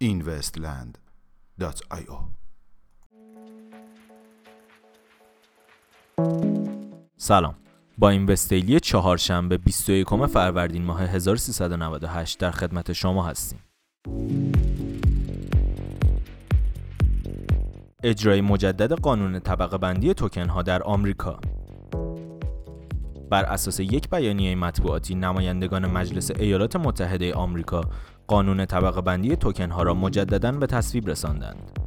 investland.io سلام. با این وستیلی چهارشنبه 21 فروردین ماه 1398 در خدمت شما هستیم. اجرای مجدد قانون طبقه بندی توکن ها در آمریکا بر اساس یک بیانیه مطبوعاتی نمایندگان مجلس ایالات متحده آمریکا قانون طبقه بندی توکن ها را مجددا به تصویب رساندند.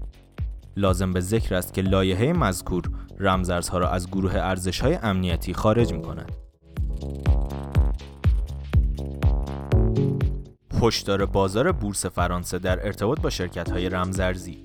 لازم به ذکر است که لایحه مذکور رمزارزها را از گروه ارزش های امنیتی خارج می کند. هشدار بازار بورس فرانسه در ارتباط با شرکت های رمزارزی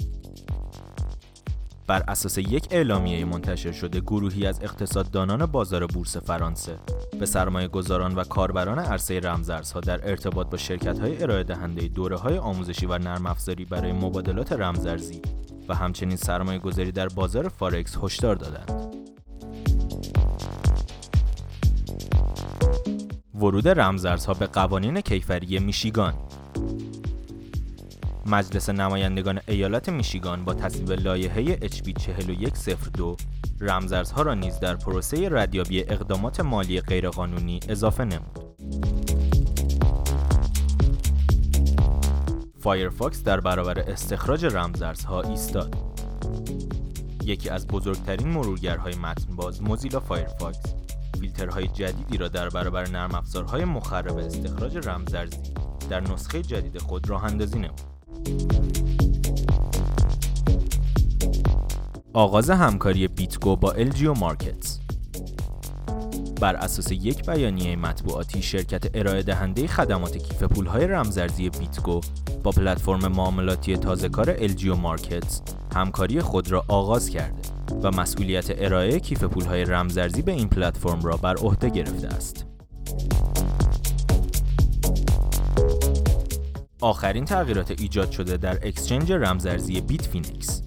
بر اساس یک اعلامیه منتشر شده گروهی از اقتصاددانان بازار بورس فرانسه به سرمایه گذاران و کاربران عرصه رمزارزها در ارتباط با شرکت های ارائه دهنده دوره های آموزشی و نرم افزاری برای مبادلات رمزارزی و همچنین سرمایه گذاری در بازار فارکس هشدار دادند. ورود رمزارزها به قوانین کیفری میشیگان مجلس نمایندگان ایالت میشیگان با تصویب لایحه HB 4102 رمزارزها را نیز در پروسه ردیابی اقدامات مالی غیرقانونی اضافه نمود. فایرفاکس در برابر استخراج رمزارزها ایستاد. یکی از بزرگترین مرورگرهای متنباز موزیلا فایرفاکس فیلترهای جدیدی را در برابر نرم افزارهای مخرب استخراج رمزارزی در نسخه جدید خود راه اندازی نمود. آغاز همکاری BitGo با LGO Markets بر اساس یک بیانیه مطبوعاتی شرکت ارائه دهنده خدمات کیف پولهای رمزارزی BitGo با پلتفرم معاملاتی تازهکار LGO Markets همکاری خود را آغاز کرده و مسئولیت ارائه کیف پولهای رمزارزی به این پلتفرم را بر عهده گرفته است. آخرین تغییرات ایجاد شده در exchange رمزارزی Bitfinex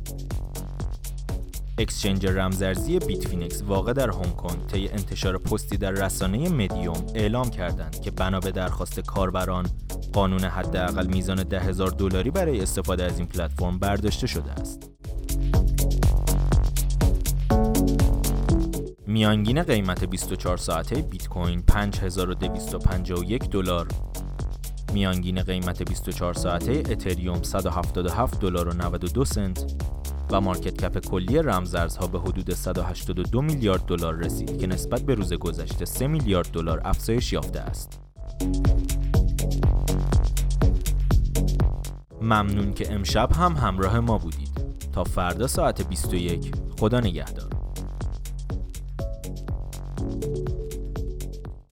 exchange رمزارزی Bitfinex واقع در هنگ کنگ طی انتشار پستی در رسانه مدیوم اعلام کردند که بنا به درخواست کاربران قانون حداقل میزان ده هزار دلاری برای استفاده از این پلتفرم برداشته شده است. میانگین قیمت 24 ساعته بیت کوین 5251 دلار میانگین قیمت 24 ساعته اتریوم 177 دلار و 92 سنت و مارکت کپ کلی رمزارزها به حدود 182 میلیارد دلار رسید که نسبت به روز گذشته 3 میلیارد دلار افزایش یافته است. ممنون که امشب هم همراه ما بودید. تا فردا ساعت 21 خدا نگهدار.